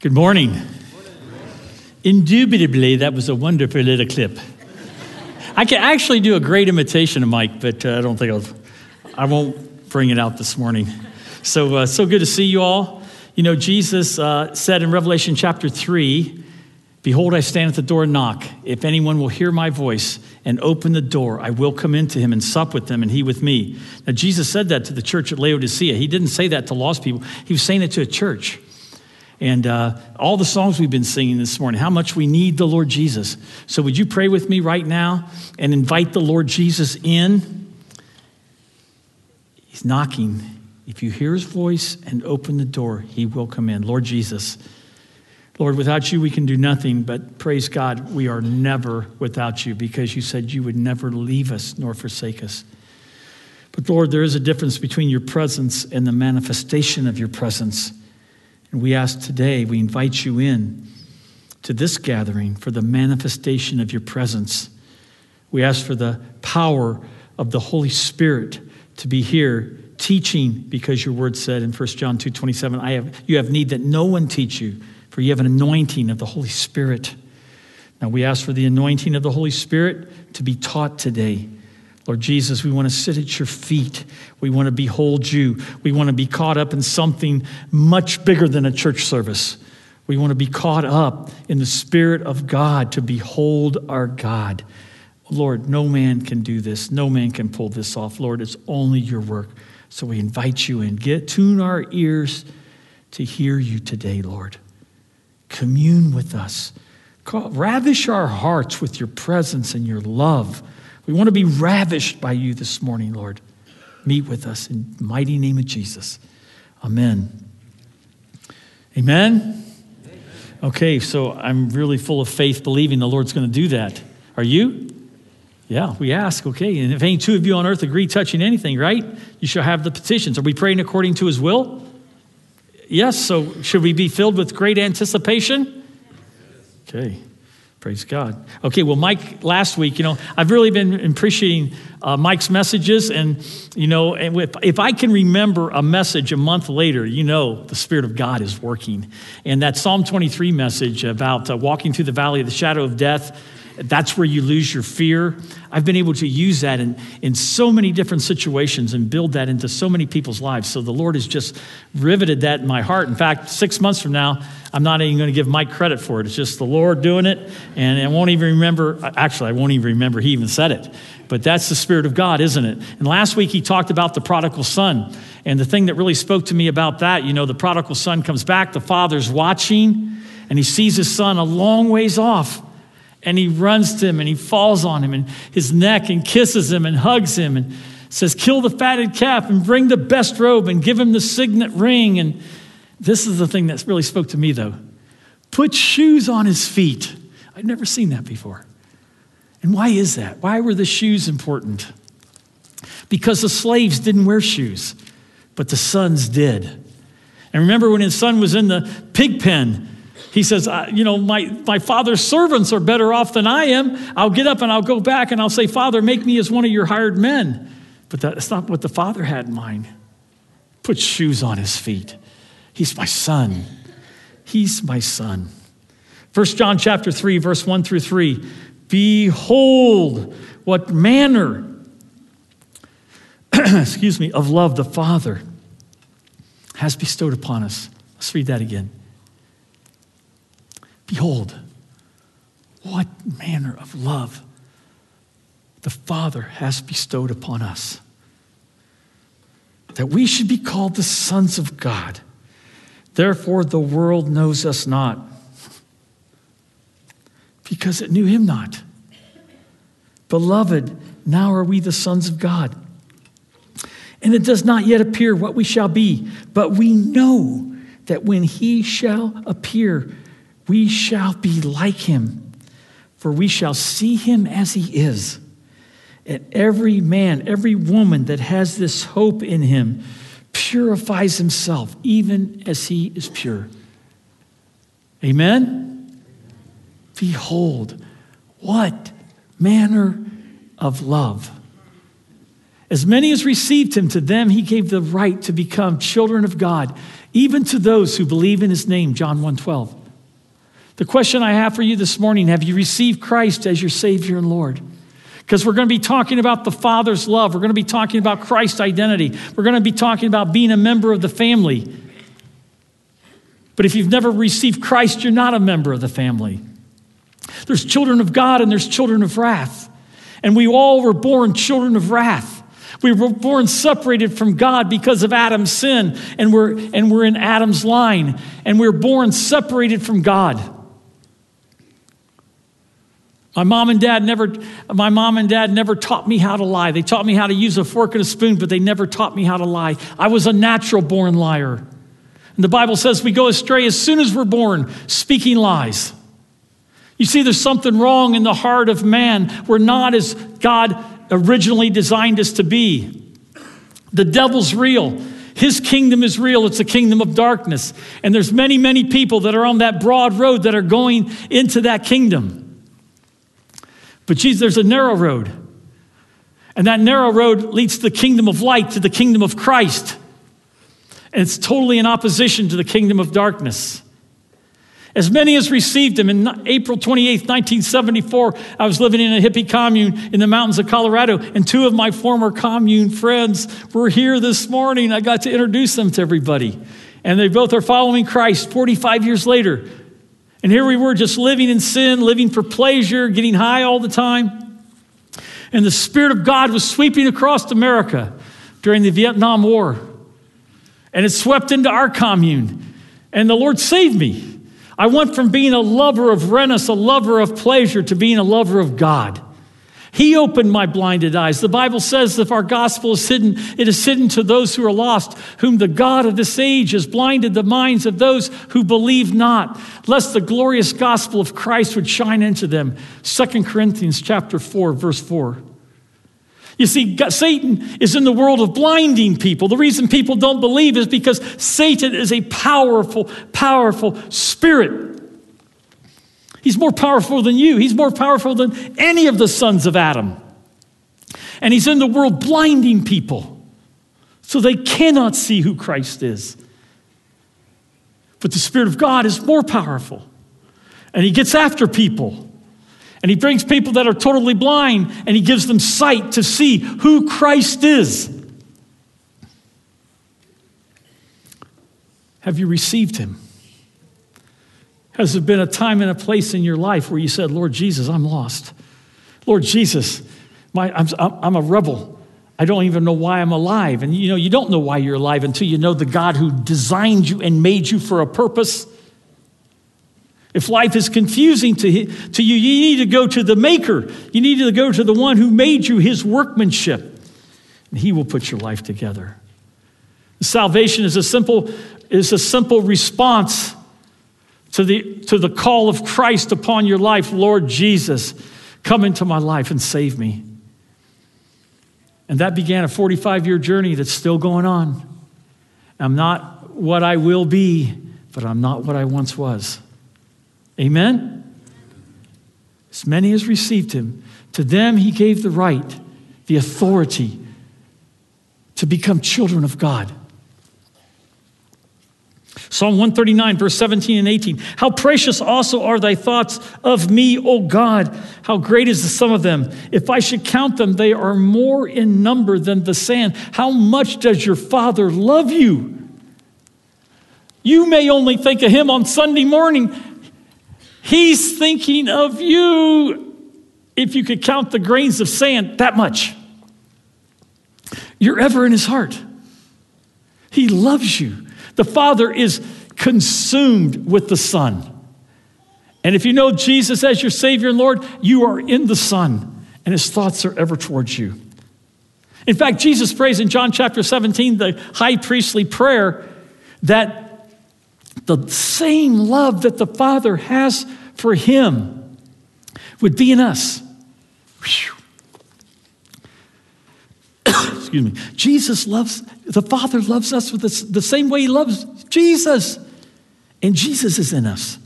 Good morning. Indubitably, that was a wonderful little clip. I can actually do a great imitation of Mike, but uh, I don't think I'll, I won't bring it out this morning. So, uh, so good to see you all. You know, Jesus uh, said in Revelation chapter 3 Behold, I stand at the door and knock. If anyone will hear my voice and open the door, I will come into him and sup with them and he with me. Now, Jesus said that to the church at Laodicea. He didn't say that to lost people, he was saying it to a church. And uh, all the songs we've been singing this morning, how much we need the Lord Jesus. So, would you pray with me right now and invite the Lord Jesus in? He's knocking. If you hear his voice and open the door, he will come in. Lord Jesus, Lord, without you, we can do nothing, but praise God, we are never without you because you said you would never leave us nor forsake us. But Lord, there is a difference between your presence and the manifestation of your presence. And we ask today, we invite you in to this gathering for the manifestation of your presence. We ask for the power of the Holy Spirit to be here teaching because your word said in 1 John 2 27, I have, you have need that no one teach you, for you have an anointing of the Holy Spirit. Now we ask for the anointing of the Holy Spirit to be taught today. Lord Jesus, we want to sit at your feet. We want to behold you. We want to be caught up in something much bigger than a church service. We want to be caught up in the Spirit of God to behold our God. Lord, no man can do this. No man can pull this off. Lord, it's only your work. So we invite you in. Get tune our ears to hear you today, Lord. Commune with us. Ravish our hearts with your presence and your love. We want to be ravished by you this morning, Lord. Meet with us in mighty name of Jesus. Amen. Amen. Okay, so I'm really full of faith, believing the Lord's going to do that. Are you? Yeah, we ask, okay. And if any two of you on earth agree touching anything, right? You shall have the petitions. Are we praying according to his will? Yes, so should we be filled with great anticipation? Okay. Praise God. Okay, well, Mike, last week, you know, I've really been appreciating uh, Mike's messages. And, you know, and if, if I can remember a message a month later, you know, the Spirit of God is working. And that Psalm 23 message about uh, walking through the valley of the shadow of death, that's where you lose your fear. I've been able to use that in, in so many different situations and build that into so many people's lives. So the Lord has just riveted that in my heart. In fact, six months from now, I'm not even going to give Mike credit for it. It's just the Lord doing it. And I won't even remember, actually, I won't even remember he even said it. But that's the Spirit of God, isn't it? And last week he talked about the prodigal son. And the thing that really spoke to me about that, you know, the prodigal son comes back, the father's watching, and he sees his son a long ways off. And he runs to him and he falls on him and his neck and kisses him and hugs him and says, Kill the fatted calf and bring the best robe and give him the signet ring. And this is the thing that really spoke to me, though. Put shoes on his feet. I'd never seen that before. And why is that? Why were the shoes important? Because the slaves didn't wear shoes, but the sons did. And remember when his son was in the pig pen, he says, You know, my, my father's servants are better off than I am. I'll get up and I'll go back and I'll say, Father, make me as one of your hired men. But that's not what the father had in mind. Put shoes on his feet. He's my son. He's my son. 1 John chapter 3, verse 1 through 3. Behold, what manner, excuse me, of love the Father has bestowed upon us. Let's read that again. Behold, what manner of love the Father has bestowed upon us, that we should be called the sons of God. Therefore, the world knows us not, because it knew him not. Beloved, now are we the sons of God. And it does not yet appear what we shall be, but we know that when he shall appear, we shall be like him, for we shall see him as he is. And every man, every woman that has this hope in him purifies himself, even as he is pure. Amen? Behold, what manner of love. As many as received him, to them he gave the right to become children of God, even to those who believe in his name, John 1:12. The question I have for you this morning, have you received Christ as your Savior and Lord? Because we're going to be talking about the Father's love. We're going to be talking about Christ's identity. We're going to be talking about being a member of the family. But if you've never received Christ, you're not a member of the family. There's children of God and there's children of wrath. And we all were born children of wrath. We were born separated from God because of Adam's sin, and we're, and we're in Adam's line, and we're born separated from God. My mom and dad never, my mom and dad never taught me how to lie. They taught me how to use a fork and a spoon, but they never taught me how to lie. I was a natural born liar. And the Bible says we go astray as soon as we're born, speaking lies. You see, there's something wrong in the heart of man. We're not as God originally designed us to be. The devil's real. His kingdom is real. It's a kingdom of darkness. And there's many, many people that are on that broad road that are going into that kingdom. But Jesus, there's a narrow road. And that narrow road leads to the kingdom of light, to the kingdom of Christ. And it's totally in opposition to the kingdom of darkness. As many as received him. In April 28, 1974, I was living in a hippie commune in the mountains of Colorado, and two of my former commune friends were here this morning. I got to introduce them to everybody. And they both are following Christ 45 years later. And here we were just living in sin, living for pleasure, getting high all the time. And the Spirit of God was sweeping across America during the Vietnam War. And it swept into our commune. And the Lord saved me. I went from being a lover of Renus, a lover of pleasure, to being a lover of God. He opened my blinded eyes. The Bible says if our gospel is hidden, it is hidden to those who are lost, whom the God of this age has blinded the minds of those who believe not, lest the glorious gospel of Christ would shine into them. 2 Corinthians chapter 4, verse 4. You see, Satan is in the world of blinding people. The reason people don't believe is because Satan is a powerful, powerful spirit. He's more powerful than you, he's more powerful than any of the sons of Adam. And he's in the world blinding people so they cannot see who Christ is. But the Spirit of God is more powerful, and he gets after people. And he brings people that are totally blind and he gives them sight to see who Christ is. Have you received him? Has there been a time and a place in your life where you said, Lord Jesus, I'm lost? Lord Jesus, my, I'm, I'm a rebel. I don't even know why I'm alive. And you know, you don't know why you're alive until you know the God who designed you and made you for a purpose. If life is confusing to, to you, you need to go to the Maker. You need to go to the one who made you, his workmanship, and he will put your life together. Salvation is a simple, is a simple response to the, to the call of Christ upon your life Lord Jesus, come into my life and save me. And that began a 45 year journey that's still going on. I'm not what I will be, but I'm not what I once was. Amen? As many as received him, to them he gave the right, the authority to become children of God. Psalm 139, verse 17 and 18. How precious also are thy thoughts of me, O God. How great is the sum of them. If I should count them, they are more in number than the sand. How much does your Father love you? You may only think of him on Sunday morning. He's thinking of you. If you could count the grains of sand, that much. You're ever in his heart. He loves you. The Father is consumed with the Son. And if you know Jesus as your Savior and Lord, you are in the Son, and his thoughts are ever towards you. In fact, Jesus prays in John chapter 17, the high priestly prayer, that the same love that the Father has for him would be in us. Excuse me. Jesus loves, the Father loves us with the, the same way he loves Jesus. And Jesus is in us.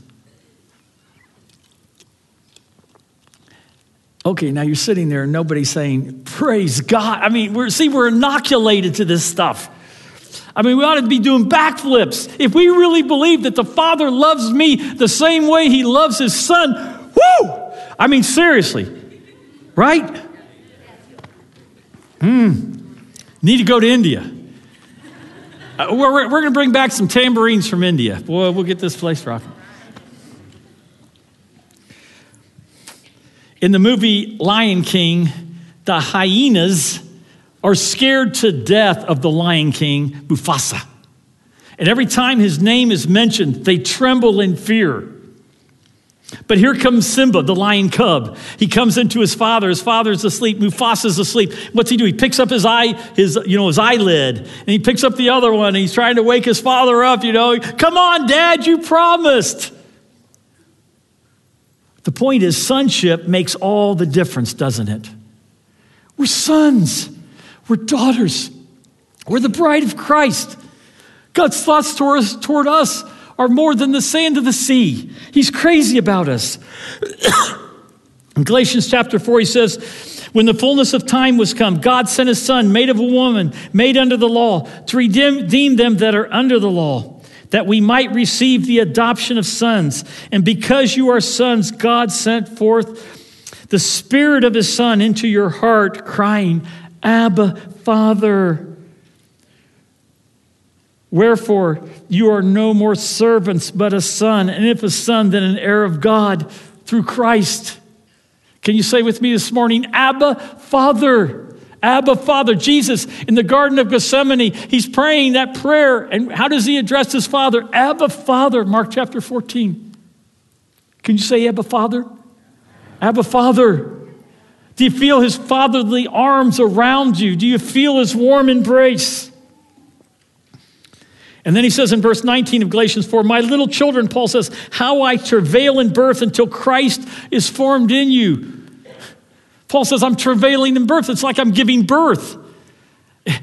Okay, now you're sitting there and nobody's saying, Praise God. I mean, we're, see, we're inoculated to this stuff. I mean, we ought to be doing backflips. If we really believe that the Father loves me the same way He loves His Son, whoo! I mean, seriously, right? Hmm. Need to go to India. Uh, we're we're going to bring back some tambourines from India. Boy, we'll get this place rocking. In the movie Lion King, the hyenas are scared to death of the Lion King, Mufasa. And every time his name is mentioned, they tremble in fear. But here comes Simba, the lion cub. He comes into his father. His father's asleep. Mufasa's asleep. What's he do? He picks up his eye, his, you know, his eyelid, and he picks up the other one, and he's trying to wake his father up, you know. Come on, Dad, you promised. The point is, sonship makes all the difference, doesn't it? We're sons, we're daughters, we're the bride of Christ. God's thoughts toward us, toward us are more than the sand of the sea. He's crazy about us. In Galatians chapter 4, he says, When the fullness of time was come, God sent his son, made of a woman, made under the law, to redeem them that are under the law that we might receive the adoption of sons. And because you are sons, God sent forth the Spirit of His Son into your heart, crying, Abba, Father. Wherefore, you are no more servants, but a son, and if a son, then an heir of God through Christ. Can you say with me this morning, Abba, Father? Abba, Father. Jesus in the Garden of Gethsemane, he's praying that prayer. And how does he address his Father? Abba, Father, Mark chapter 14. Can you say Abba, Father? Abba, Father. Do you feel his fatherly arms around you? Do you feel his warm embrace? And then he says in verse 19 of Galatians 4, My little children, Paul says, How I travail in birth until Christ is formed in you. Paul says, I'm travailing in birth. It's like I'm giving birth.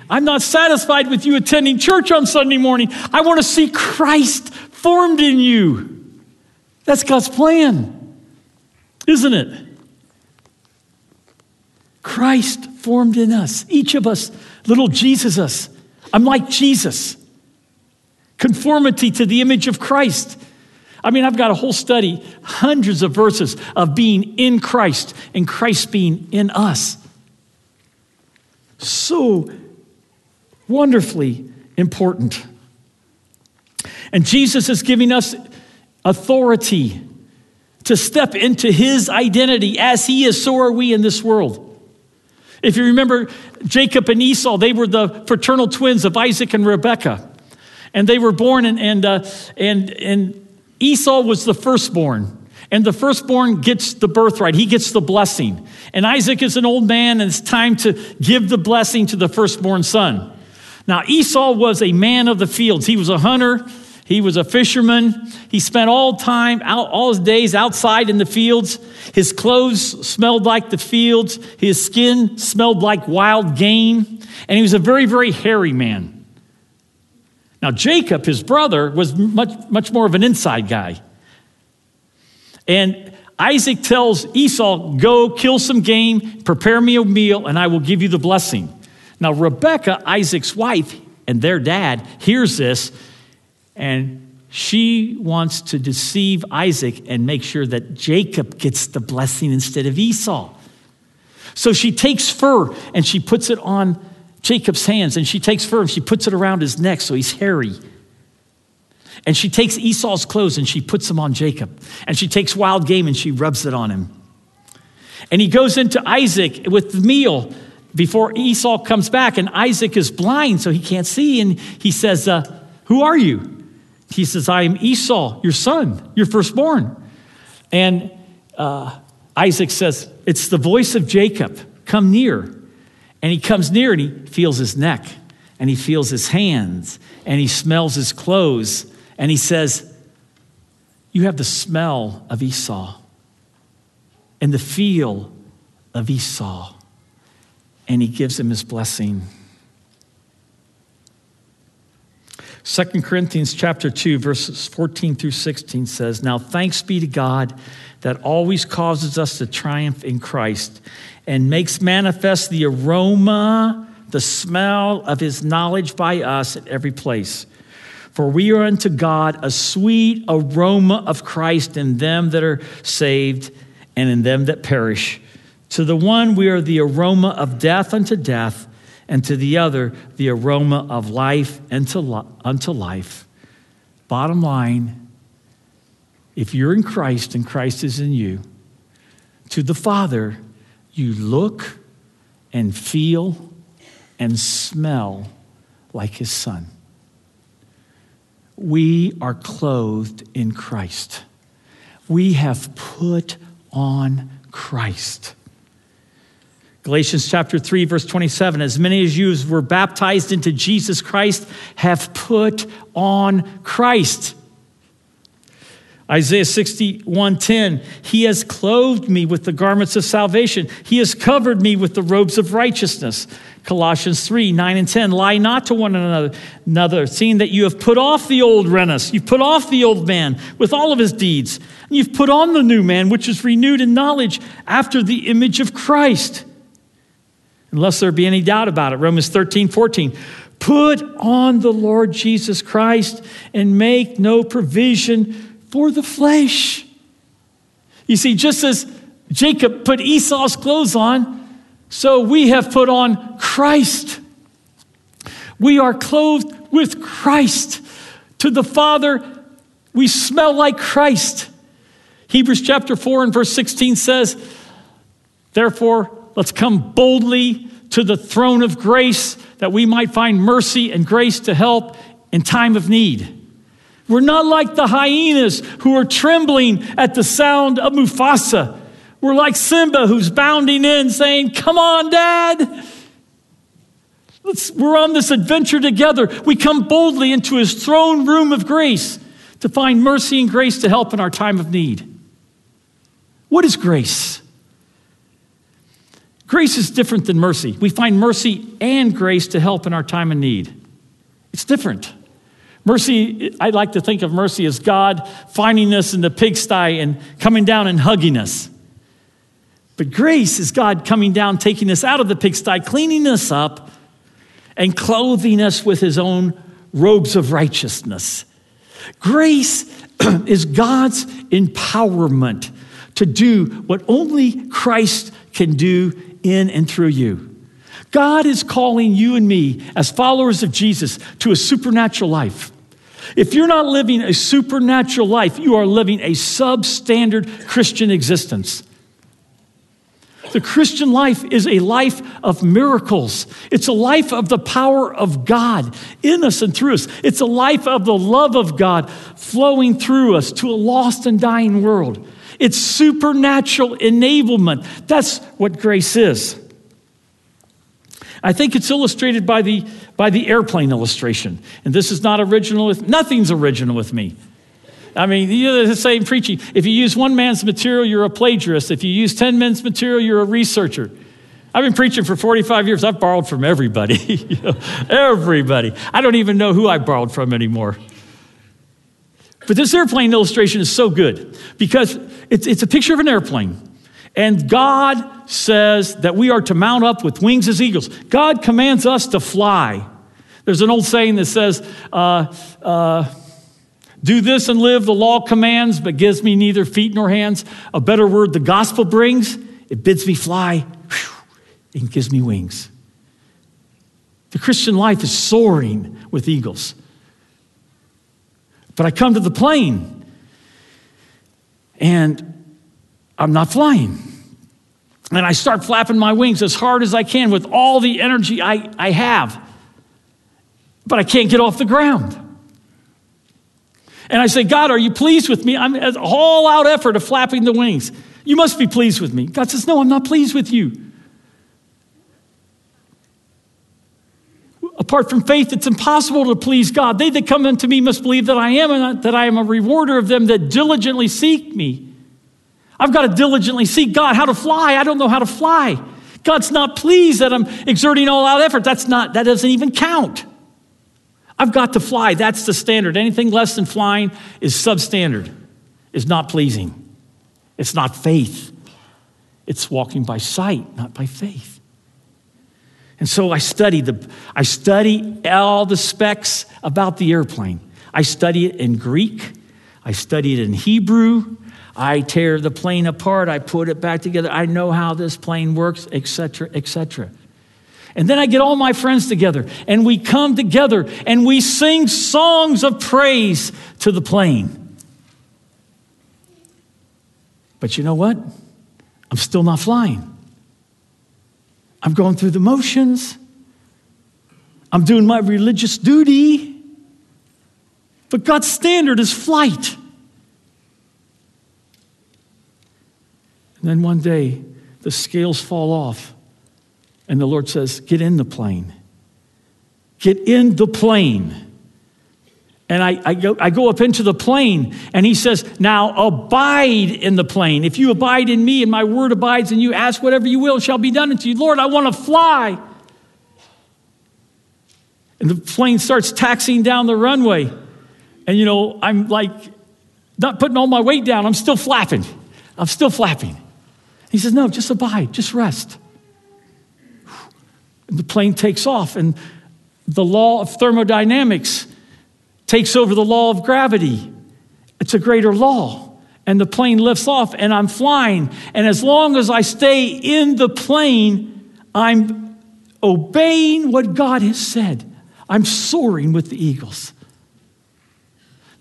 I'm not satisfied with you attending church on Sunday morning. I want to see Christ formed in you. That's God's plan, isn't it? Christ formed in us, each of us, little Jesus us. I'm like Jesus. Conformity to the image of Christ. I mean, I've got a whole study, hundreds of verses of being in Christ and Christ being in us. So wonderfully important. And Jesus is giving us authority to step into his identity as he is, so are we in this world. If you remember Jacob and Esau, they were the fraternal twins of Isaac and Rebekah. And they were born, and, and, uh, and, and Esau was the firstborn. And the firstborn gets the birthright, he gets the blessing. And Isaac is an old man, and it's time to give the blessing to the firstborn son. Now, Esau was a man of the fields. He was a hunter, he was a fisherman. He spent all time, out, all his days outside in the fields. His clothes smelled like the fields, his skin smelled like wild game, and he was a very, very hairy man. Now, Jacob, his brother, was much, much more of an inside guy. And Isaac tells Esau, Go kill some game, prepare me a meal, and I will give you the blessing. Now, Rebecca, Isaac's wife, and their dad, hears this, and she wants to deceive Isaac and make sure that Jacob gets the blessing instead of Esau. So she takes fur and she puts it on Jacob's hands and she takes fur and she puts it around his neck so he's hairy. And she takes Esau's clothes and she puts them on Jacob. And she takes wild game and she rubs it on him. And he goes into Isaac with the meal before Esau comes back. And Isaac is blind, so he can't see. And he says, uh, Who are you? He says, I am Esau, your son, your firstborn. And uh, Isaac says, It's the voice of Jacob. Come near. And he comes near and he feels his neck and he feels his hands and he smells his clothes and he says, You have the smell of Esau and the feel of Esau. And he gives him his blessing. 2 Corinthians chapter 2 verses 14 through 16 says, "Now thanks be to God that always causes us to triumph in Christ and makes manifest the aroma, the smell of his knowledge by us at every place. For we are unto God a sweet aroma of Christ in them that are saved and in them that perish. To the one we are the aroma of death unto death, and to the other the aroma of life unto, unto life. Bottom line, if you're in Christ and Christ is in you, to the Father, you look and feel and smell like his Son. We are clothed in Christ. We have put on Christ. Galatians chapter 3, verse 27 As many as you were baptized into Jesus Christ have put on Christ. Isaiah 61:10 He has clothed me with the garments of salvation. He has covered me with the robes of righteousness. Colossians 3, 9 and 10. Lie not to one another, another, seeing that you have put off the old Renus. You've put off the old man with all of his deeds. And you've put on the new man, which is renewed in knowledge after the image of Christ. Unless there be any doubt about it. Romans 13, 14. Put on the Lord Jesus Christ and make no provision for the flesh. You see, just as Jacob put Esau's clothes on, so we have put on Christ. We are clothed with Christ. To the Father, we smell like Christ. Hebrews chapter 4 and verse 16 says, Therefore, let's come boldly to the throne of grace that we might find mercy and grace to help in time of need. We're not like the hyenas who are trembling at the sound of Mufasa. We're like Simba who's bounding in saying, Come on, Dad. Let's, we're on this adventure together. We come boldly into his throne room of grace to find mercy and grace to help in our time of need. What is grace? Grace is different than mercy. We find mercy and grace to help in our time of need. It's different. Mercy, I like to think of mercy as God finding us in the pigsty and coming down and hugging us. But grace is God coming down, taking us out of the pigsty, cleaning us up, and clothing us with his own robes of righteousness. Grace is God's empowerment to do what only Christ can do in and through you. God is calling you and me as followers of Jesus to a supernatural life. If you're not living a supernatural life, you are living a substandard Christian existence. The Christian life is a life of miracles. It's a life of the power of God in us and through us. It's a life of the love of God flowing through us to a lost and dying world. It's supernatural enablement. That's what grace is. I think it's illustrated by the, by the airplane illustration. And this is not original with, nothing's original with me. I mean, you the same preaching. If you use one man's material, you're a plagiarist. If you use 10 men's material, you're a researcher. I've been preaching for 45 years. I've borrowed from everybody. everybody. I don't even know who I borrowed from anymore. But this airplane illustration is so good because it's, it's a picture of an airplane. And God says that we are to mount up with wings as eagles. God commands us to fly. There's an old saying that says, uh, uh, do this and live, the law commands, but gives me neither feet nor hands. A better word the gospel brings, it bids me fly whew, and gives me wings. The Christian life is soaring with eagles. But I come to the plane and I'm not flying. And I start flapping my wings as hard as I can with all the energy I, I have. But I can't get off the ground. And I say, God, are you pleased with me? I'm an all out effort of flapping the wings. You must be pleased with me. God says, No, I'm not pleased with you. Apart from faith, it's impossible to please God. They that come unto me must believe that I am and that I am a rewarder of them that diligently seek me. I've got to diligently seek God how to fly. I don't know how to fly. God's not pleased that I'm exerting all out effort. That's not, that doesn't even count. I've got to fly. That's the standard. Anything less than flying is substandard, is not pleasing. It's not faith, it's walking by sight, not by faith. And so I study the I study all the specs about the airplane. I study it in Greek, I study it in Hebrew, I tear the plane apart, I put it back together. I know how this plane works, etc., etc. And then I get all my friends together and we come together and we sing songs of praise to the plane. But you know what? I'm still not flying. I'm going through the motions. I'm doing my religious duty. But God's standard is flight. And then one day, the scales fall off, and the Lord says, Get in the plane. Get in the plane. And I, I, go, I go up into the plane, and he says, Now abide in the plane. If you abide in me, and my word abides in you, ask whatever you will, shall be done unto you. Lord, I want to fly. And the plane starts taxiing down the runway. And, you know, I'm like, not putting all my weight down, I'm still flapping. I'm still flapping. He says, No, just abide, just rest. And the plane takes off, and the law of thermodynamics takes over the law of gravity. It's a greater law. And the plane lifts off, and I'm flying. And as long as I stay in the plane, I'm obeying what God has said. I'm soaring with the eagles.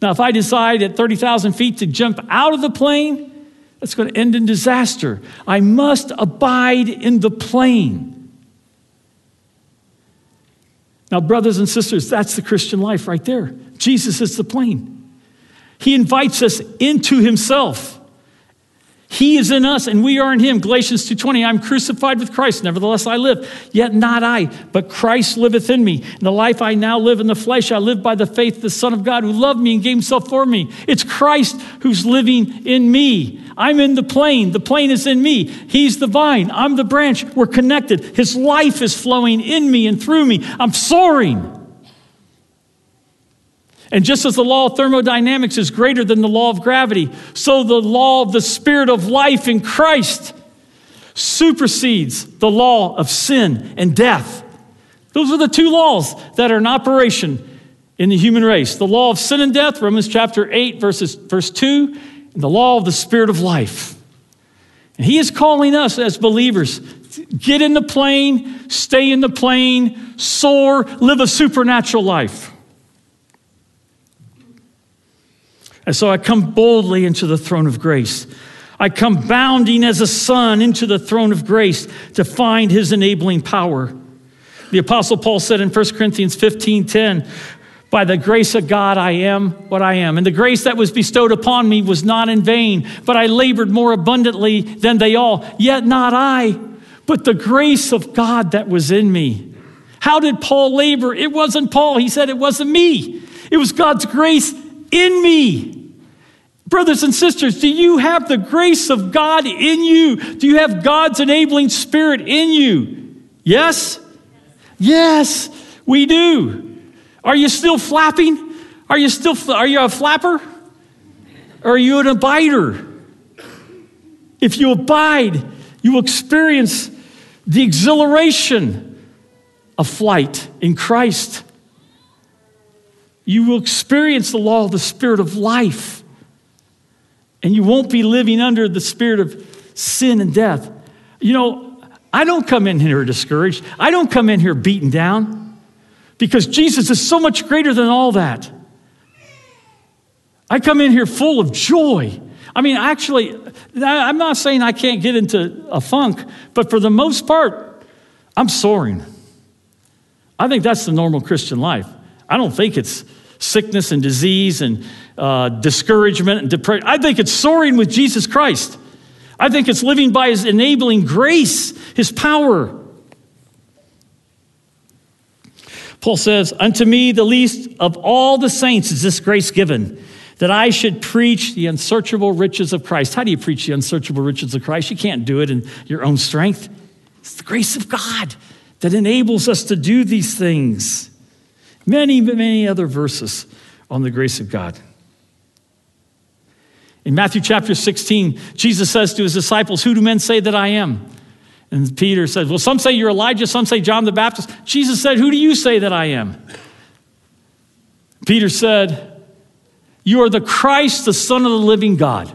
Now, if I decide at 30,000 feet to jump out of the plane, that's going to end in disaster. I must abide in the plane. Now, brothers and sisters, that's the Christian life right there. Jesus is the plane. He invites us into himself. He is in us and we are in him. Galatians 2:20, I'm crucified with Christ, nevertheless I live, yet not I, but Christ liveth in me. And the life I now live in the flesh, I live by the faith of the Son of God who loved me and gave himself for me. It's Christ who's living in me. I'm in the plane. The plane is in me. He's the vine. I'm the branch. We're connected. His life is flowing in me and through me. I'm soaring. And just as the law of thermodynamics is greater than the law of gravity, so the law of the spirit of life in Christ supersedes the law of sin and death. Those are the two laws that are in operation in the human race the law of sin and death, Romans chapter 8, verses, verse 2, and the law of the spirit of life. And he is calling us as believers get in the plane, stay in the plane, soar, live a supernatural life. And so I come boldly into the throne of grace. I come bounding as a son into the throne of grace to find his enabling power. The apostle Paul said in 1 Corinthians 15 10, by the grace of God, I am what I am. And the grace that was bestowed upon me was not in vain, but I labored more abundantly than they all. Yet not I, but the grace of God that was in me. How did Paul labor? It wasn't Paul. He said it wasn't me. It was God's grace in me. Brothers and sisters, do you have the grace of God in you? Do you have God's enabling spirit in you? Yes? Yes, we do. Are you still flapping? Are you still are you a flapper? Or are you an abider? If you abide, you will experience the exhilaration of flight in Christ. You will experience the law of the spirit of life. And you won't be living under the spirit of sin and death. You know, I don't come in here discouraged. I don't come in here beaten down because Jesus is so much greater than all that. I come in here full of joy. I mean, actually, I'm not saying I can't get into a funk, but for the most part, I'm soaring. I think that's the normal Christian life. I don't think it's sickness and disease and uh, discouragement and depression. I think it's soaring with Jesus Christ. I think it's living by his enabling grace, his power. Paul says, Unto me, the least of all the saints, is this grace given, that I should preach the unsearchable riches of Christ. How do you preach the unsearchable riches of Christ? You can't do it in your own strength. It's the grace of God that enables us to do these things. Many, many other verses on the grace of God. In Matthew chapter 16, Jesus says to his disciples, Who do men say that I am? And Peter says, Well, some say you're Elijah, some say John the Baptist. Jesus said, Who do you say that I am? Peter said, You are the Christ, the Son of the living God.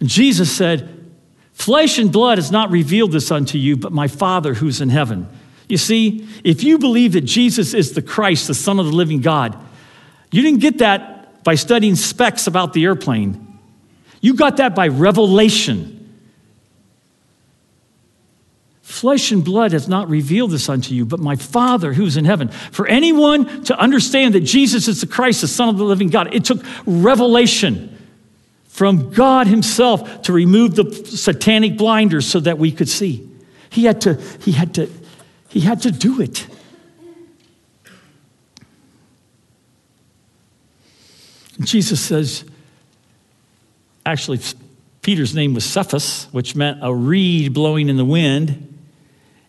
And Jesus said, Flesh and blood has not revealed this unto you, but my Father who's in heaven. You see, if you believe that Jesus is the Christ, the Son of the living God, you didn't get that by studying specs about the airplane. You got that by revelation. Flesh and blood has not revealed this unto you, but my Father who's in heaven. For anyone to understand that Jesus is the Christ, the Son of the living God, it took revelation from God Himself to remove the satanic blinders so that we could see. He had to, he had to, he had to do it. Jesus says, actually, Peter's name was Cephas, which meant a reed blowing in the wind.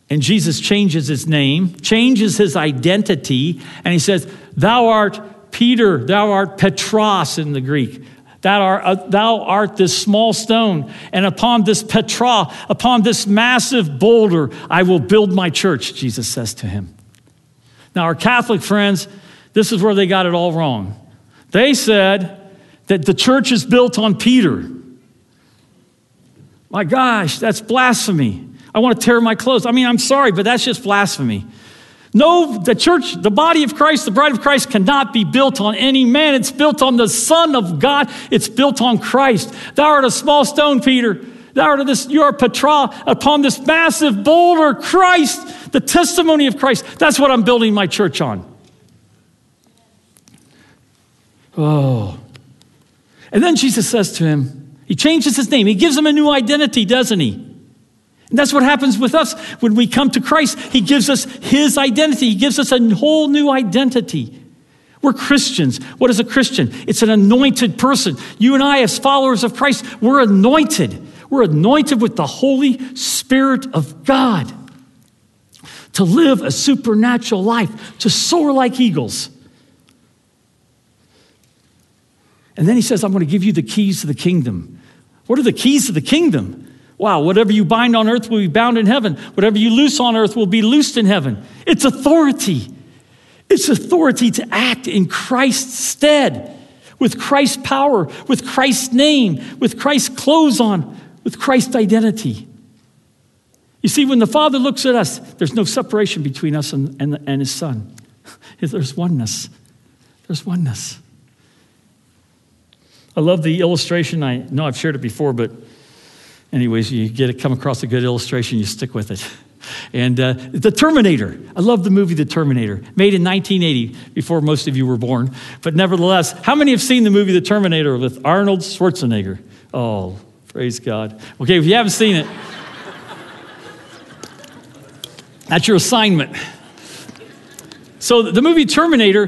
And Jesus changes his name, changes his identity, and he says, Thou art Peter, thou art Petros in the Greek. Thou art, uh, thou art this small stone, and upon this Petra, upon this massive boulder, I will build my church, Jesus says to him. Now, our Catholic friends, this is where they got it all wrong. They said that the church is built on Peter. My gosh, that's blasphemy. I want to tear my clothes. I mean, I'm sorry, but that's just blasphemy. No, the church, the body of Christ, the bride of Christ cannot be built on any man. It's built on the Son of God. It's built on Christ. Thou art a small stone, Peter. Thou art this, you are Petra upon this massive boulder, Christ, the testimony of Christ. That's what I'm building my church on. Oh. And then Jesus says to him, He changes his name. He gives him a new identity, doesn't he? And that's what happens with us when we come to Christ. He gives us His identity, He gives us a whole new identity. We're Christians. What is a Christian? It's an anointed person. You and I, as followers of Christ, we're anointed. We're anointed with the Holy Spirit of God to live a supernatural life, to soar like eagles. And then he says, I'm going to give you the keys to the kingdom. What are the keys to the kingdom? Wow, whatever you bind on earth will be bound in heaven. Whatever you loose on earth will be loosed in heaven. It's authority. It's authority to act in Christ's stead, with Christ's power, with Christ's name, with Christ's clothes on, with Christ's identity. You see, when the Father looks at us, there's no separation between us and, and, and His Son. There's oneness. There's oneness. I love the illustration. I know I've shared it before, but anyways, you get to come across a good illustration, you stick with it. And uh, The Terminator. I love the movie The Terminator, made in 1980, before most of you were born. But nevertheless, how many have seen the movie The Terminator with Arnold Schwarzenegger? Oh, praise God. Okay, if you haven't seen it, that's your assignment. So the movie Terminator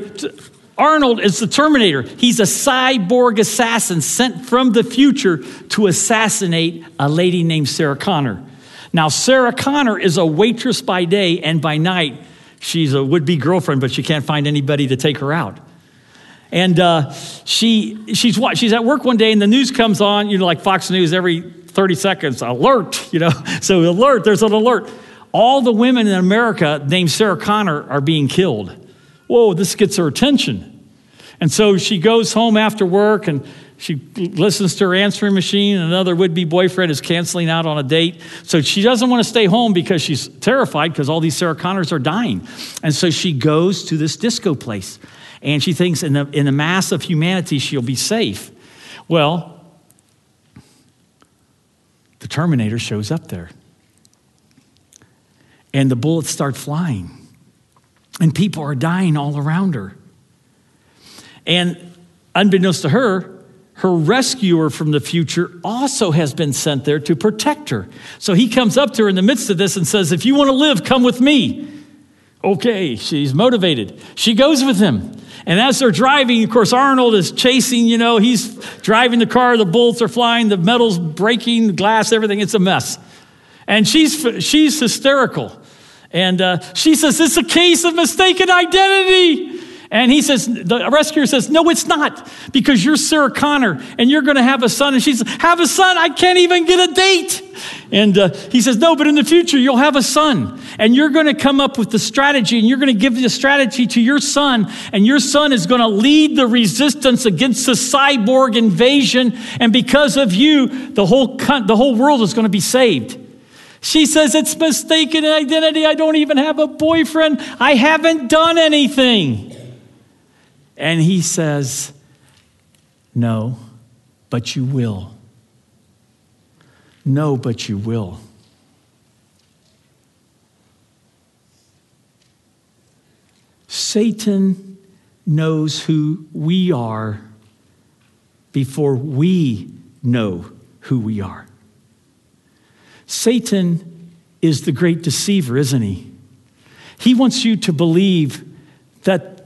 Arnold is the Terminator. He's a cyborg assassin sent from the future to assassinate a lady named Sarah Connor. Now, Sarah Connor is a waitress by day, and by night, she's a would be girlfriend, but she can't find anybody to take her out. And uh, she, she's, she's at work one day, and the news comes on, you know, like Fox News every 30 seconds alert, you know. So, alert, there's an alert. All the women in America named Sarah Connor are being killed. Whoa, this gets her attention. And so she goes home after work and she listens to her answering machine. Another would be boyfriend is canceling out on a date. So she doesn't want to stay home because she's terrified because all these Sarah Connors are dying. And so she goes to this disco place. And she thinks in the, in the mass of humanity, she'll be safe. Well, the Terminator shows up there. And the bullets start flying and people are dying all around her. And unbeknownst to her, her rescuer from the future also has been sent there to protect her. So he comes up to her in the midst of this and says, If you want to live, come with me. Okay, she's motivated. She goes with him. And as they're driving, of course, Arnold is chasing, you know, he's driving the car, the bullets are flying, the metal's breaking, glass, everything, it's a mess. And she's, she's hysterical. And uh, she says, It's a case of mistaken identity. And he says, the rescuer says, No, it's not, because you're Sarah Connor and you're going to have a son. And she says, Have a son? I can't even get a date. And uh, he says, No, but in the future, you'll have a son. And you're going to come up with the strategy and you're going to give the strategy to your son. And your son is going to lead the resistance against the cyborg invasion. And because of you, the whole, the whole world is going to be saved. She says, It's mistaken identity. I don't even have a boyfriend. I haven't done anything. And he says, No, but you will. No, but you will. Satan knows who we are before we know who we are. Satan is the great deceiver, isn't he? He wants you to believe that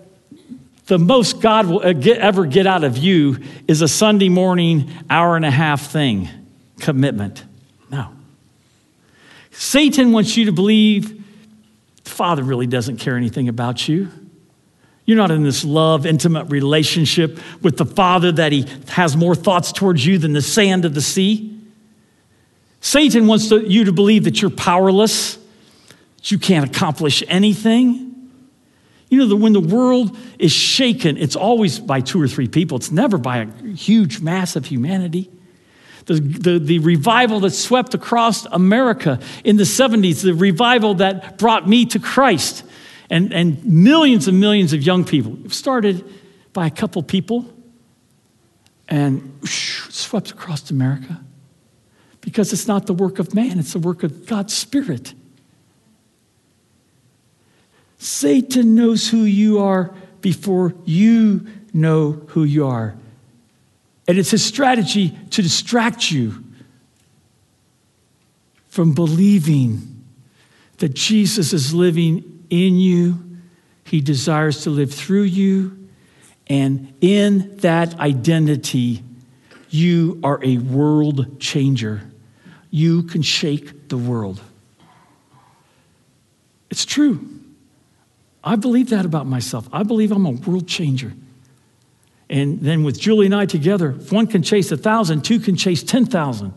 the most God will uh, ever get out of you is a Sunday morning, hour and a half thing, commitment. No. Satan wants you to believe the Father really doesn't care anything about you. You're not in this love, intimate relationship with the Father that He has more thoughts towards you than the sand of the sea. Satan wants to, you to believe that you're powerless, that you can't accomplish anything. You know, that when the world is shaken, it's always by two or three people, it's never by a huge mass of humanity. The, the, the, revival that swept across America in the 70s, the revival that brought me to Christ, and, and millions and millions of young people. started by a couple people and whoosh, swept across America because it's not the work of man, it's the work of God's Spirit. Satan knows who you are before you know who you are. And it's his strategy to distract you from believing that Jesus is living in you. He desires to live through you. And in that identity, you are a world changer. You can shake the world. It's true. I believe that about myself. I believe I'm a world changer. And then with Julie and I together, if one can chase a thousand, two can chase 10,000.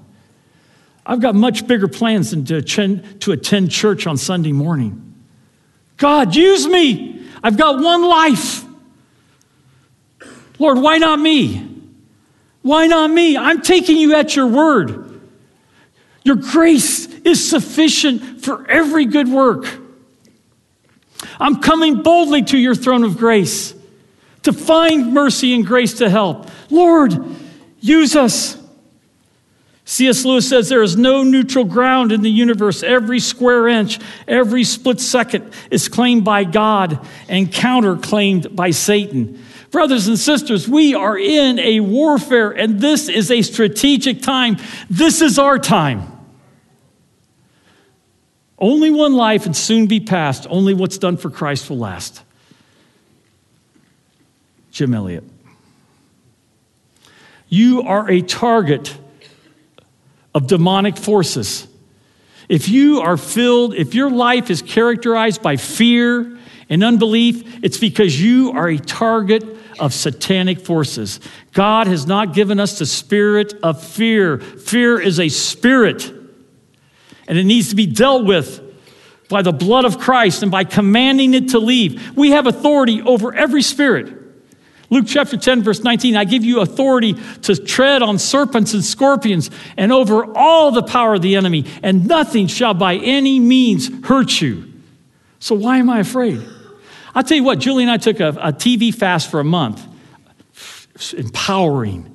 I've got much bigger plans than to attend, to attend church on Sunday morning. God, use me. I've got one life. Lord, why not me? Why not me? I'm taking you at your word. Your grace is sufficient for every good work. I'm coming boldly to your throne of grace to find mercy and grace to help. Lord, use us. C.S. Lewis says there is no neutral ground in the universe. Every square inch, every split second is claimed by God and counterclaimed by Satan. Brothers and sisters, we are in a warfare, and this is a strategic time. This is our time. Only one life and soon be past. Only what's done for Christ will last. Jim Elliot. You are a target of demonic forces. If you are filled, if your life is characterized by fear and unbelief, it's because you are a target of satanic forces. God has not given us the spirit of fear. Fear is a spirit and it needs to be dealt with by the blood of Christ and by commanding it to leave. We have authority over every spirit. Luke chapter 10, verse 19 I give you authority to tread on serpents and scorpions and over all the power of the enemy, and nothing shall by any means hurt you. So, why am I afraid? I'll tell you what, Julie and I took a, a TV fast for a month. Empowering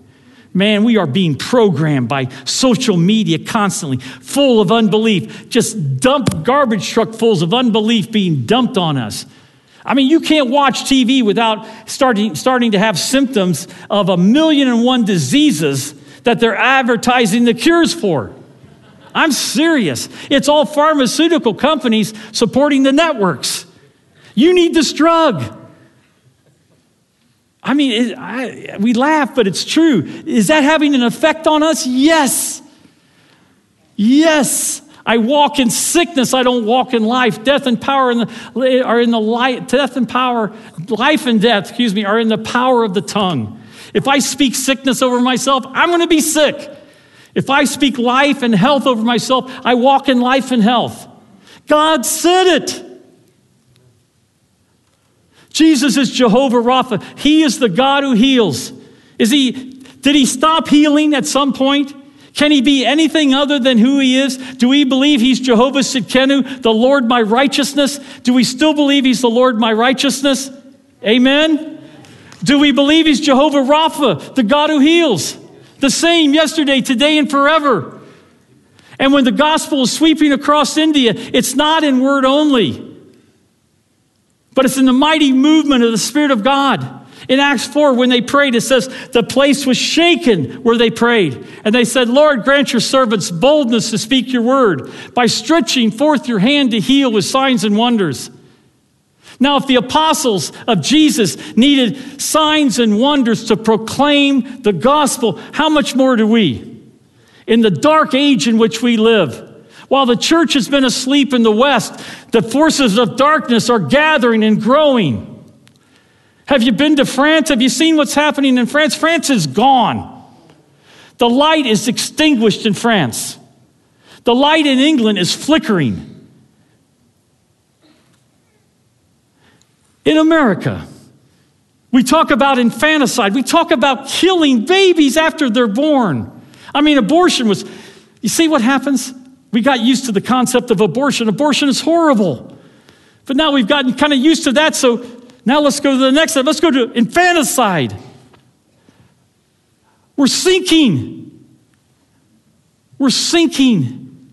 Man, we are being programmed by social media constantly, full of unbelief, just dump garbage truck fulls of unbelief being dumped on us. I mean, you can't watch TV without starting, starting to have symptoms of a million and one diseases that they're advertising the cures for. I'm serious. It's all pharmaceutical companies supporting the networks. You need this drug. I mean, it, I, we laugh, but it's true. Is that having an effect on us? Yes. Yes. I walk in sickness, I don't walk in life. Death and power in the, are in the light. Death and power, life and death, excuse me, are in the power of the tongue. If I speak sickness over myself, I'm going to be sick. If I speak life and health over myself, I walk in life and health. God said it. Jesus is Jehovah Rapha. He is the God who heals. Is he did he stop healing at some point? Can he be anything other than who he is? Do we believe he's Jehovah Tsidkenu, the Lord my righteousness? Do we still believe he's the Lord my righteousness? Amen. Do we believe he's Jehovah Rapha, the God who heals? The same yesterday, today, and forever. And when the gospel is sweeping across India, it's not in word only, but it's in the mighty movement of the Spirit of God. In Acts 4, when they prayed, it says the place was shaken where they prayed. And they said, Lord, grant your servants boldness to speak your word by stretching forth your hand to heal with signs and wonders. Now, if the apostles of Jesus needed signs and wonders to proclaim the gospel, how much more do we? In the dark age in which we live, while the church has been asleep in the West, the forces of darkness are gathering and growing. Have you been to France? Have you seen what's happening in France? France is gone. The light is extinguished in France. The light in England is flickering. in America. We talk about infanticide. We talk about killing babies after they're born. I mean, abortion was, you see what happens? We got used to the concept of abortion. Abortion is horrible. But now we've gotten kind of used to that, so now let's go to the next step. Let's go to infanticide. We're sinking. We're sinking.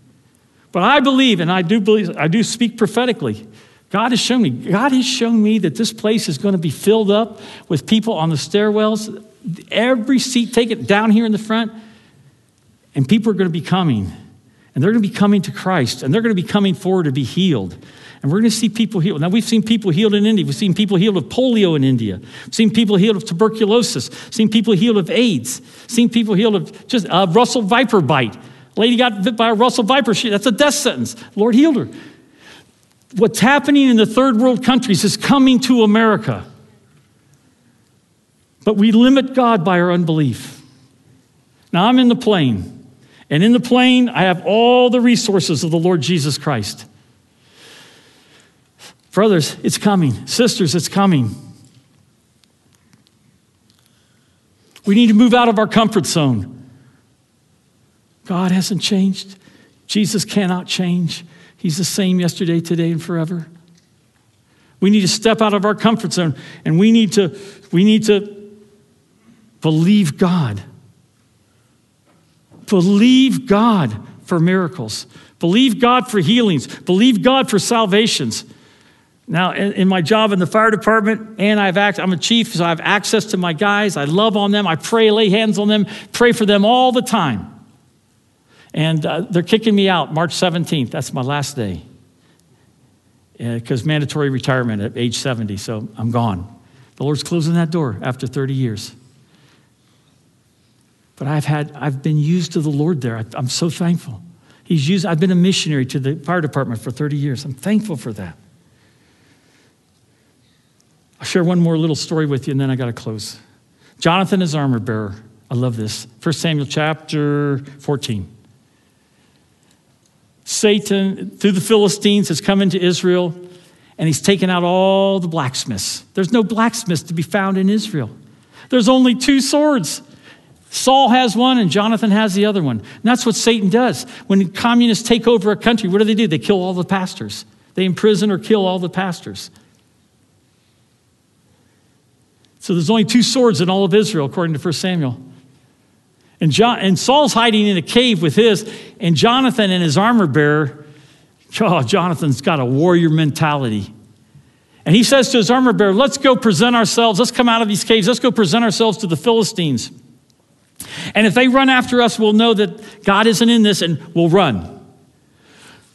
But I believe, and I do believe, I do speak prophetically. God has shown me. God has shown me that this place is going to be filled up with people on the stairwells. Every seat, take it down here in the front, and people are going to be coming. And they're going to be coming to Christ, and they're going to be coming forward to be healed. And we're going to see people healed. Now, we've seen people healed in India. We've seen people healed of polio in India. We've seen people healed of tuberculosis. We've seen people healed of AIDS. We've seen people healed of just a Russell viper bite. A lady got bit by a Russell viper. She, that's a death sentence. Lord healed her what's happening in the third world countries is coming to America. But we limit God by our unbelief. Now, I'm in the plane, and in the plane, I have all the resources of the Lord Jesus Christ. Brothers, it's coming. Sisters, it's coming. We need to move out of our comfort zone. God hasn't changed. Jesus cannot change. He's the same yesterday, today, and forever. We need to step out of our comfort zone and we need to, we need to believe God. Believe God for miracles. Believe God for healings. Believe God for salvations. Now, in, in, my job in the fire department, and I've act, I'm a chief, so I have access to my guys. I love on them. I pray, lay hands on them, pray for them all the time. And uh, they're kicking me out March 17th. That's my last day. Because uh, mandatory retirement at age 70, so I'm gone. The Lord's closing that door after 30 years. But I've had, I've been used to the Lord there. I'm so thankful. He's used, I've been a missionary to the fire department for 30 years. I'm thankful for that. I'll share one more little story with you and then I got to close. Jonathan is armor bearer. I love this. 1 Samuel chapter 14. Satan, through the Philistines, has come into Israel and he's taken out all the blacksmiths. There's no blacksmiths to be found in Israel. There's only two swords. Saul has one and Jonathan has the other one. And that's what Satan does. When communists take over a country, what do they do? They kill all the pastors. They imprison or kill all the pastors. So there's only two swords in all of Israel, according to 1 Samuel. And, John, and Saul's hiding in a cave with his, and Jonathan and his armor bearer, oh, Jonathan's got a warrior mentality. And he says to his armor bearer, Let's go present ourselves. Let's come out of these caves. Let's go present ourselves to the Philistines. And if they run after us, we'll know that God isn't in this and we'll run.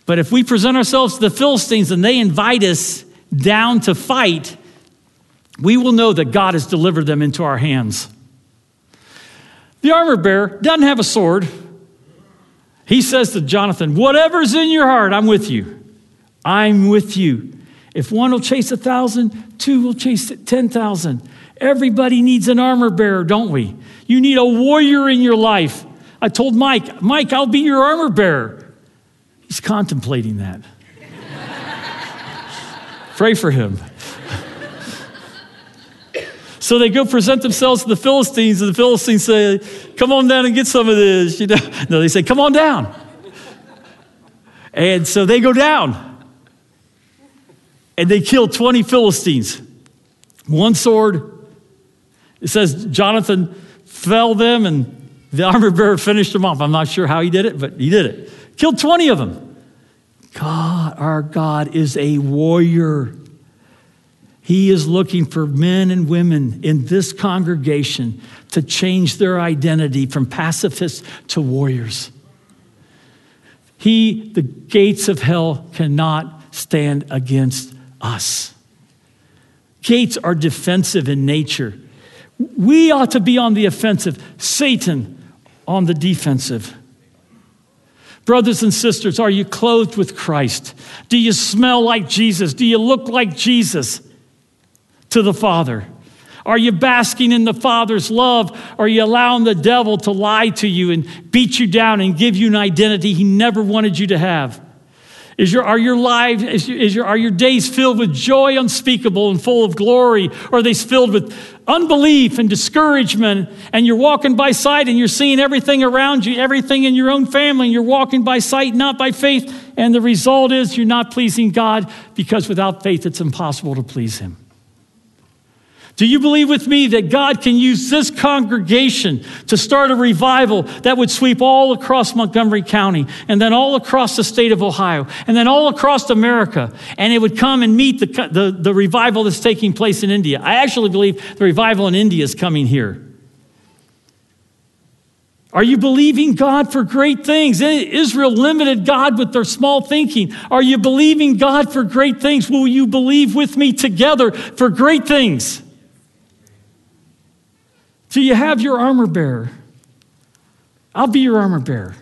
But if we present ourselves to the Philistines and they invite us down to fight, we will know that God has delivered them into our hands. The armor bearer doesn't have a sword. He says to Jonathan, Whatever's in your heart, I'm with you. I'm with you. If one will chase a thousand, two will chase 10,000. Everybody needs an armor bearer, don't we? You need a warrior in your life. I told Mike, Mike, I'll be your armor bearer. He's contemplating that. Pray for him. so they go present themselves to the Philistines, and the Philistines say, Come on down and get some of this. You know? No, they say, Come on down. And so they go down and they killed 20 Philistines. One sword. It says Jonathan fell them and the armor bearer finished them off. I'm not sure how he did it, but he did it. Killed 20 of them. God, our God, is a warrior. He is looking for men and women in this congregation to change their identity from pacifists to warriors. He, the gates of hell, cannot stand against us. Gates are defensive in nature. We ought to be on the offensive, Satan on the defensive. Brothers and sisters, are you clothed with Christ? Do you smell like Jesus? Do you look like Jesus to the Father? Are you basking in the Father's love? Are you allowing the devil to lie to you and beat you down and give you an identity he never wanted you to have? Is your, are your lives, is your, is your, are your days filled with joy unspeakable and full of glory? Or are they filled with unbelief and discouragement? And you're walking by sight and you're seeing everything around you, everything in your own family, and you're walking by sight, not by faith. And the result is you're not pleasing God because without faith, it's impossible to please Him. Do you believe with me that God can use this congregation to start a revival that would sweep all across Montgomery County and then all across the state of Ohio and then all across America? And it would come and meet the, the, the revival that's taking place in India. I actually believe the revival in India is coming here. Are you believing God for great things? Israel limited God with their small thinking. Are you believing God for great things? Will you believe with me together for great things? Do you have your armor bearer? I'll be your armor bearer.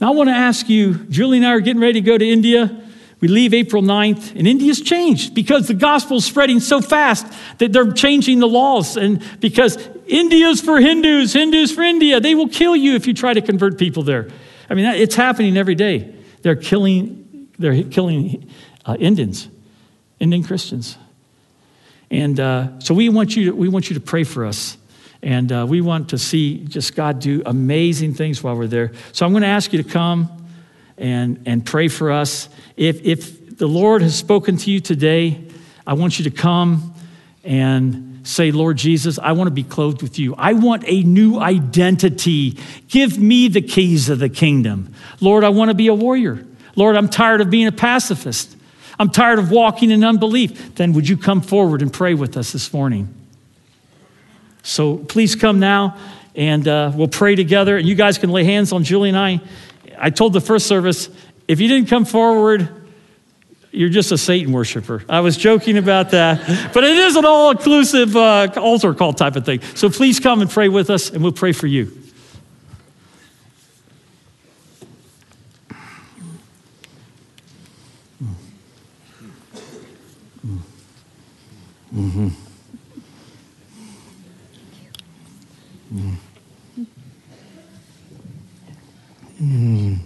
Now, I want to ask you Julie and I are getting ready to go to India. We leave April 9th, and India's changed because the gospel's spreading so fast that they're changing the laws. And because India's for Hindus, Hindus for India, they will kill you if you try to convert people there. I mean, it's happening every day. They're killing, they're killing uh, Indians, Indian Christians. And uh, so we want, you to, we want you to pray for us. And uh, we want to see just God do amazing things while we're there. So I'm going to ask you to come and, and pray for us. If, if the Lord has spoken to you today, I want you to come and say, Lord Jesus, I want to be clothed with you. I want a new identity. Give me the keys of the kingdom. Lord, I want to be a warrior. Lord, I'm tired of being a pacifist. I'm tired of walking in unbelief. Then would you come forward and pray with us this morning? So please come now and uh, we'll pray together. And you guys can lay hands on Julie and I. I told the first service if you didn't come forward, you're just a Satan worshiper. I was joking about that, but it is an all inclusive uh, altar call type of thing. So please come and pray with us, and we'll pray for you. Mm-hmm. Mm. Mm.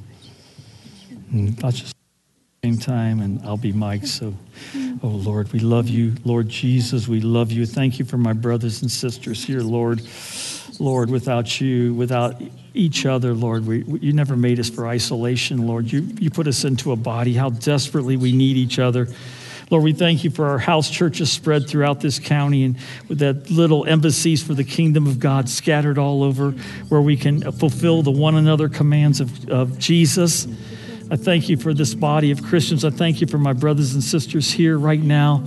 Mm. I'll just same time and I'll be Mike. So, oh Lord, we love you. Lord Jesus, we love you. Thank you for my brothers and sisters here, Lord. Lord, without you, without each other, Lord, we, you never made us for isolation, Lord. You, you put us into a body, how desperately we need each other. Lord, we thank you for our house churches spread throughout this county and with that little embassies for the kingdom of God scattered all over where we can fulfill the one another commands of, of Jesus. I thank you for this body of Christians. I thank you for my brothers and sisters here right now.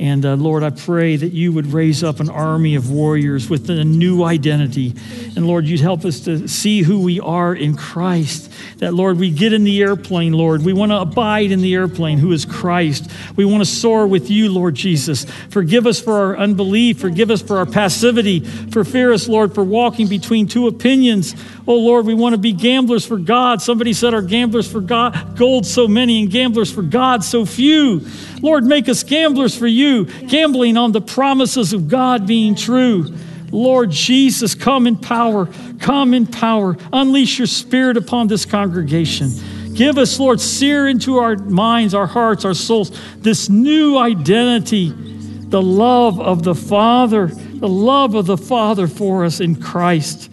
And uh, Lord, I pray that you would raise up an army of warriors with a new identity. And Lord, you'd help us to see who we are in Christ. That, Lord, we get in the airplane, Lord. We want to abide in the airplane, who is Christ. We want to soar with you, Lord Jesus. Forgive us for our unbelief. Forgive us for our passivity. For fear us, Lord, for walking between two opinions Oh Lord, we want to be gamblers for God. Somebody said our gamblers for God, gold so many, and gamblers for God so few. Lord, make us gamblers for you, gambling on the promises of God being true. Lord Jesus, come in power, come in power. Unleash your spirit upon this congregation. Give us, Lord, sear into our minds, our hearts, our souls, this new identity, the love of the Father, the love of the Father for us in Christ.